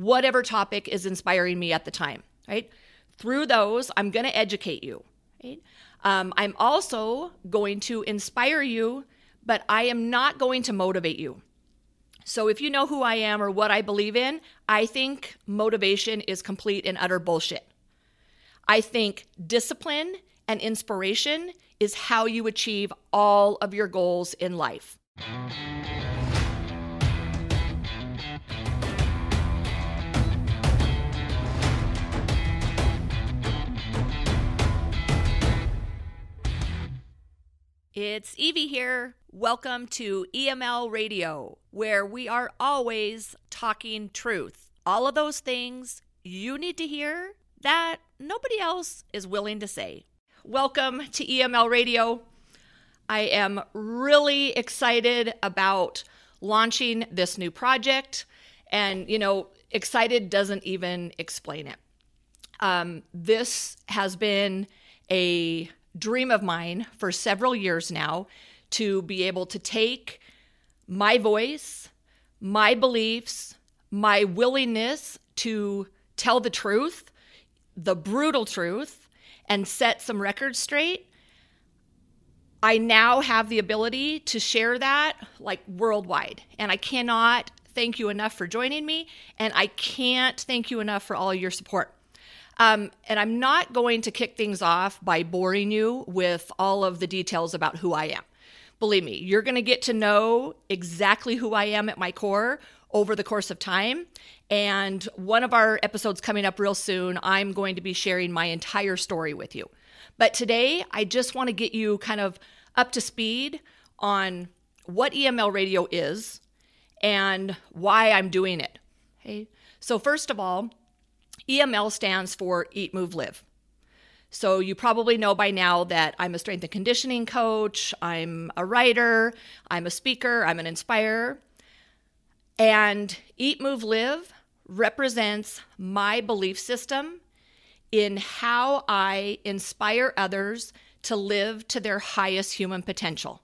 whatever topic is inspiring me at the time, right? Through those, I'm going to educate you, right? Um, I'm also going to inspire you, but I am not going to motivate you. So if you know who I am or what I believe in, I think motivation is complete and utter bullshit. I think discipline and inspiration is how you achieve all of your goals in life. It's Evie here. Welcome to EML Radio, where we are always talking truth. All of those things you need to hear that nobody else is willing to say. Welcome to EML Radio. I am really excited about launching this new project. And, you know, excited doesn't even explain it. Um, this has been a dream of mine for several years now to be able to take my voice, my beliefs, my willingness to tell the truth, the brutal truth, and set some records straight. I now have the ability to share that like worldwide. And I cannot thank you enough for joining me. And I can't thank you enough for all your support. Um, and I'm not going to kick things off by boring you with all of the details about who I am. Believe me, you're going to get to know exactly who I am at my core over the course of time. And one of our episodes coming up real soon, I'm going to be sharing my entire story with you. But today, I just want to get you kind of up to speed on what EML radio is and why I'm doing it. Okay. So, first of all, EML stands for Eat, Move, Live. So, you probably know by now that I'm a strength and conditioning coach, I'm a writer, I'm a speaker, I'm an inspirer. And Eat, Move, Live represents my belief system in how I inspire others to live to their highest human potential.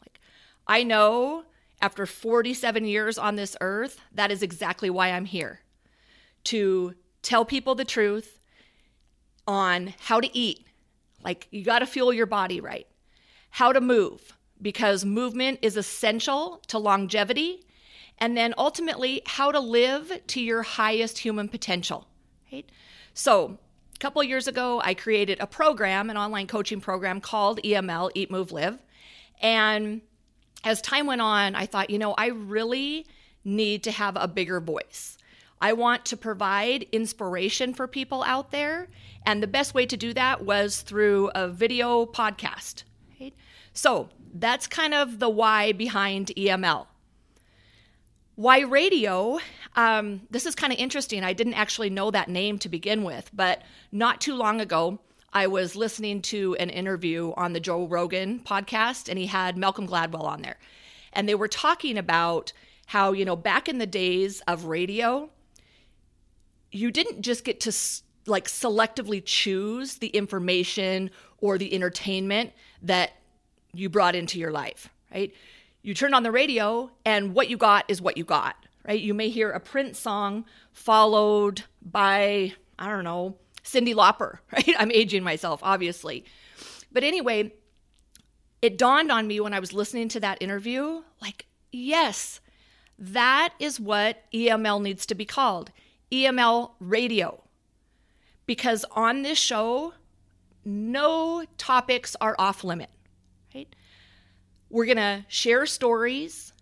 Like, I know after 47 years on this earth, that is exactly why I'm here to tell people the truth on how to eat. Like, you got to fuel your body right, how to move, because movement is essential to longevity, and then ultimately, how to live to your highest human potential. Right? So, a couple years ago, I created a program, an online coaching program called EML Eat, Move, Live. And as time went on, I thought, you know, I really need to have a bigger voice. I want to provide inspiration for people out there. And the best way to do that was through a video podcast. Right? So that's kind of the why behind EML. Why radio? Um, this is kind of interesting. I didn't actually know that name to begin with, but not too long ago, I was listening to an interview on the Joe Rogan podcast, and he had Malcolm Gladwell on there. And they were talking about how, you know, back in the days of radio, you didn't just get to like selectively choose the information or the entertainment that you brought into your life, right? You turn on the radio and what you got is what you got, right? You may hear a Prince song followed by, I don't know, Cyndi Lauper, right? I'm aging myself, obviously. But anyway, it dawned on me when I was listening to that interview like, yes, that is what EML needs to be called. EML radio. Because on this show, no topics are off limit, right? We're going to share stories.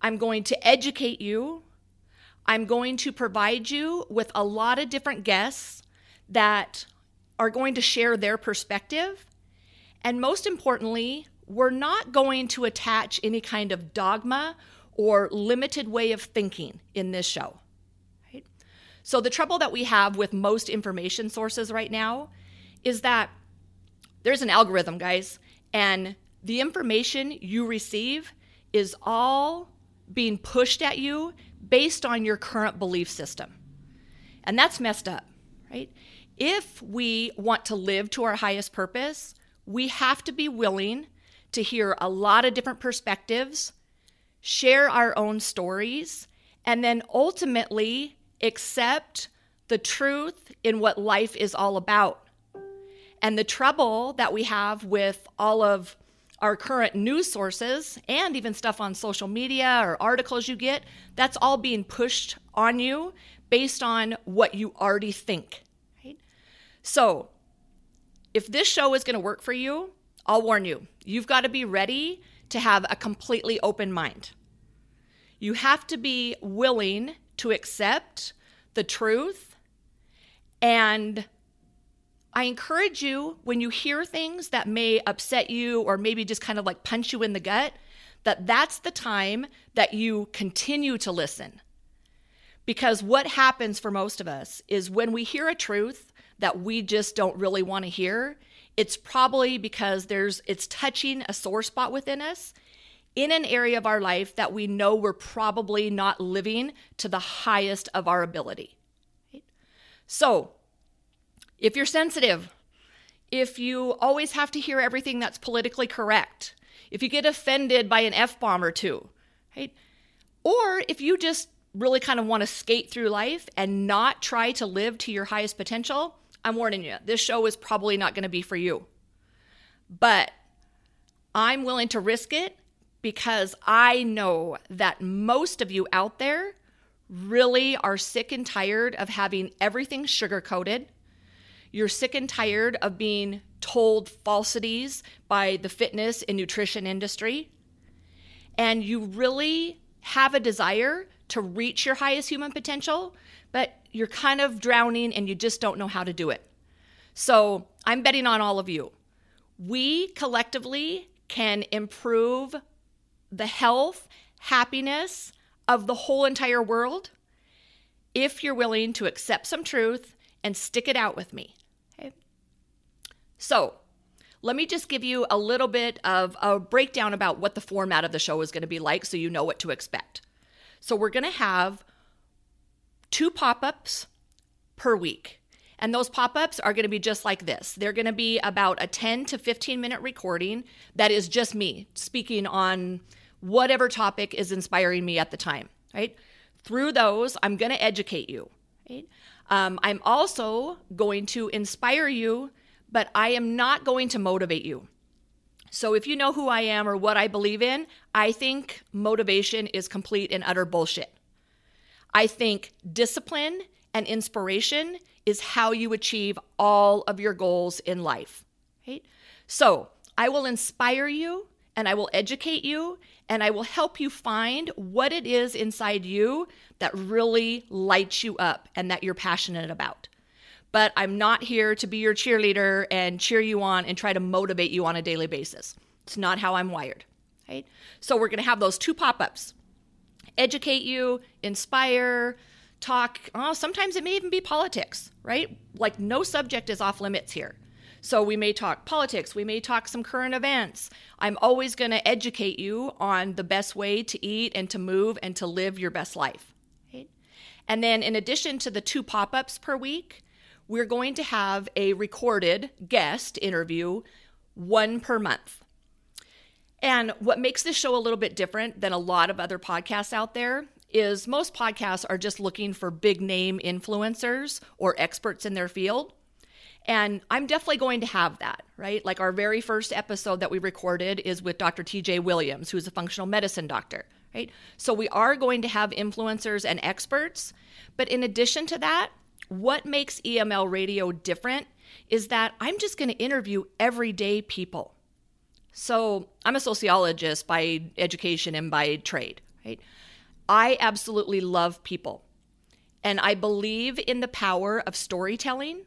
I'm going to educate you. I'm going to provide you with a lot of different guests that are going to share their perspective. And most importantly, we're not going to attach any kind of dogma or limited way of thinking in this show. So, the trouble that we have with most information sources right now is that there's an algorithm, guys, and the information you receive is all being pushed at you based on your current belief system. And that's messed up, right? If we want to live to our highest purpose, we have to be willing to hear a lot of different perspectives, share our own stories, and then ultimately accept the truth in what life is all about. And the trouble that we have with all of our current news sources and even stuff on social media or articles you get, that's all being pushed on you based on what you already think. Right? So, if this show is going to work for you, I'll warn you, you've got to be ready to have a completely open mind. You have to be willing to accept the truth. And I encourage you when you hear things that may upset you or maybe just kind of like punch you in the gut, that that's the time that you continue to listen. Because what happens for most of us is when we hear a truth that we just don't really want to hear, it's probably because there's it's touching a sore spot within us in an area of our life that we know we're probably not living to the highest of our ability. So, if you're sensitive, if you always have to hear everything that's politically correct, if you get offended by an F bomb or two, right? Or if you just really kind of want to skate through life and not try to live to your highest potential, I'm warning you, this show is probably not going to be for you. But I'm willing to risk it because I know that most of you out there really are sick and tired of having everything sugar coated. You're sick and tired of being told falsities by the fitness and nutrition industry. And you really have a desire to reach your highest human potential, but you're kind of drowning and you just don't know how to do it. So I'm betting on all of you. We collectively can improve the health, happiness of the whole entire world if you're willing to accept some truth and stick it out with me. Okay? So, let me just give you a little bit of a breakdown about what the format of the show is going to be like so you know what to expect. So, we're going to have two pop ups per week. And those pop ups are going to be just like this. They're going to be about a 10 to 15 minute recording that is just me speaking on whatever topic is inspiring me at the time, right? Through those, I'm going to educate you, right? Um, I'm also going to inspire you, but I am not going to motivate you. So if you know who I am or what I believe in, I think motivation is complete and utter bullshit. I think discipline and inspiration is how you achieve all of your goals in life. Right? So I will inspire you and I will educate you and I will help you find what it is inside you that really lights you up and that you're passionate about. But I'm not here to be your cheerleader and cheer you on and try to motivate you on a daily basis. It's not how I'm wired. Right? So we're going to have those two pop-ups. Educate you, inspire, talk, oh, sometimes it may even be politics, right? Like no subject is off limits here. So we may talk politics, we may talk some current events. I'm always going to educate you on the best way to eat and to move and to live your best life. Right? And then in addition to the two pop-ups per week, we're going to have a recorded guest interview one per month. And what makes this show a little bit different than a lot of other podcasts out there is most podcasts are just looking for big name influencers or experts in their field. And I'm definitely going to have that, right? Like our very first episode that we recorded is with Dr. TJ Williams, who's a functional medicine doctor, right? So we are going to have influencers and experts. But in addition to that, what makes EML radio different is that I'm just going to interview everyday people. So I'm a sociologist by education and by trade, right? I absolutely love people. And I believe in the power of storytelling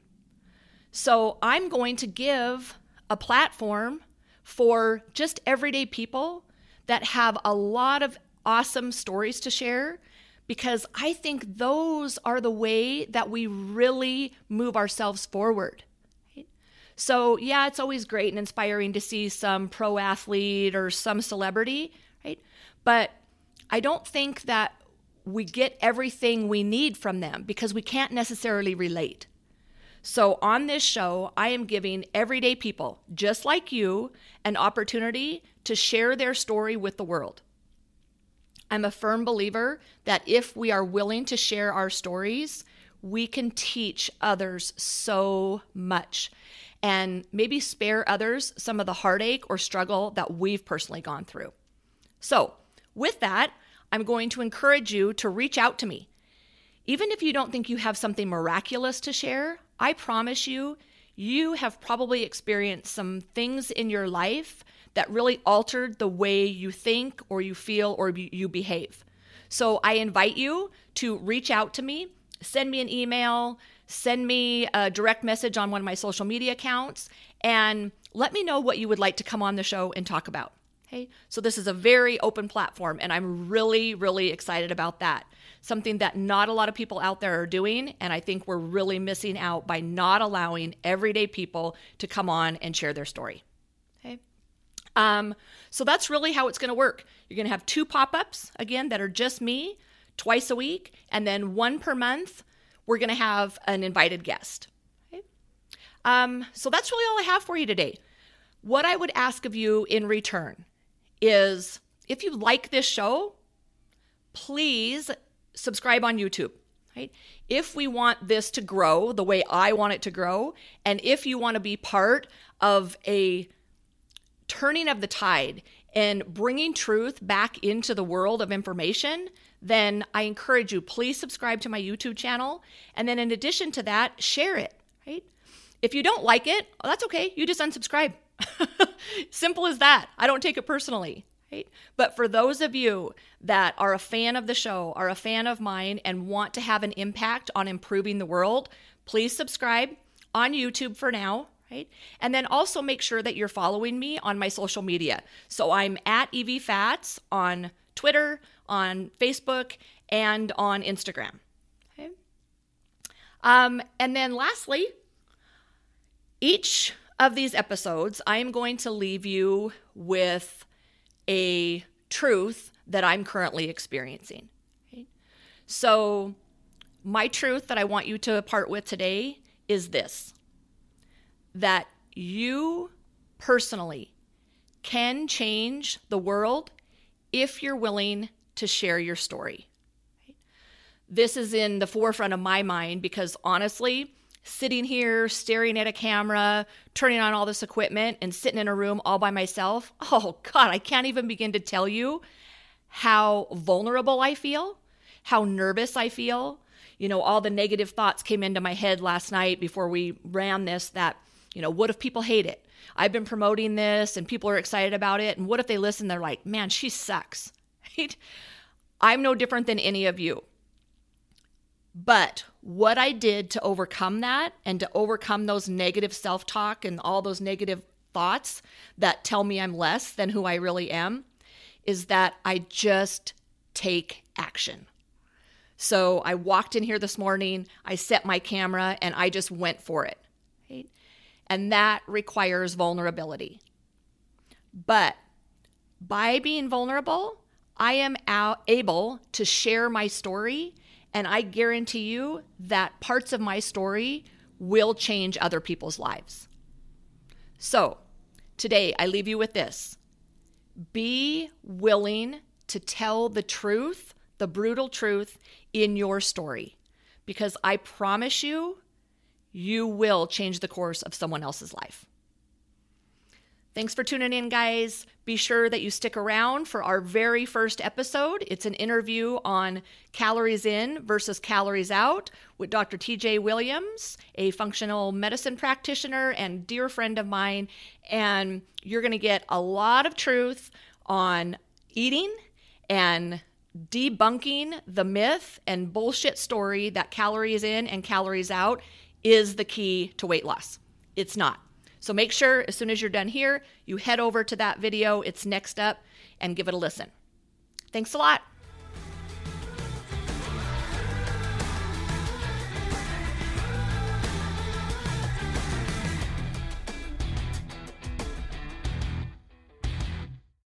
so I'm going to give a platform for just everyday people that have a lot of awesome stories to share because I think those are the way that we really move ourselves forward. So, yeah, it's always great and inspiring to see some pro athlete or some celebrity, right? But I don't think that we get everything we need from them because we can't necessarily relate. So, on this show, I am giving everyday people, just like you, an opportunity to share their story with the world. I'm a firm believer that if we are willing to share our stories, we can teach others so much and maybe spare others some of the heartache or struggle that we've personally gone through. So, with that, I'm going to encourage you to reach out to me. Even if you don't think you have something miraculous to share, I promise you, you have probably experienced some things in your life that really altered the way you think or you feel or you behave. So I invite you to reach out to me, send me an email, send me a direct message on one of my social media accounts, and let me know what you would like to come on the show and talk about. Okay, so this is a very open platform, and I'm really, really excited about that. Something that not a lot of people out there are doing, and I think we're really missing out by not allowing everyday people to come on and share their story. Okay, um, so that's really how it's going to work. You're going to have two pop ups again that are just me twice a week, and then one per month. We're going to have an invited guest. Okay, um, so that's really all I have for you today. What I would ask of you in return is if you like this show, please subscribe on YouTube. Right? If we want this to grow the way I want it to grow, and if you want to be part of a turning of the tide and bringing truth back into the world of information, then I encourage you, please subscribe to my YouTube channel. And then in addition to that, share it, right? If you don't like it, well, that's okay. You just unsubscribe. Simple as that. I don't take it personally. Right? But for those of you that are a fan of the show, are a fan of mine, and want to have an impact on improving the world, please subscribe on YouTube for now. Right? And then also make sure that you're following me on my social media. So I'm at EV Fats on Twitter, on Facebook, and on Instagram. Okay. Um, and then lastly, each of these episodes, I am going to leave you with a truth that I'm currently experiencing. So, my truth that I want you to part with today is this that you personally can change the world if you're willing to share your story. This is in the forefront of my mind because honestly, sitting here staring at a camera, turning on all this equipment, and sitting in a room all by myself, oh God, I can't even begin to tell you how vulnerable I feel, how nervous I feel. You know, all the negative thoughts came into my head last night before we ran this that, you know, what if people hate it? I've been promoting this and people are excited about it. And what if they listen? They're like, man, she sucks. Right? I'm no different than any of you. But what I did to overcome that and to overcome those negative self talk and all those negative thoughts that tell me I'm less than who I really am is that I just take action. So I walked in here this morning, I set my camera, and I just went for it. Right? And that requires vulnerability. But by being vulnerable, I am able to share my story and I guarantee you that parts of my story will change other people's lives. So, today I leave you with this be willing to tell the truth, the brutal truth in your story, because I promise you, you will change the course of someone else's life. Thanks for tuning in, guys. Be sure that you stick around for our very first episode. It's an interview on calories in versus calories out with Dr. TJ Williams, a functional medicine practitioner and dear friend of mine. And you're going to get a lot of truth on eating and debunking the myth and bullshit story that calories in and calories out is the key to weight loss. It's not. So make sure as soon as you're done here, you head over to that video. It's next up and give it a listen. Thanks a lot.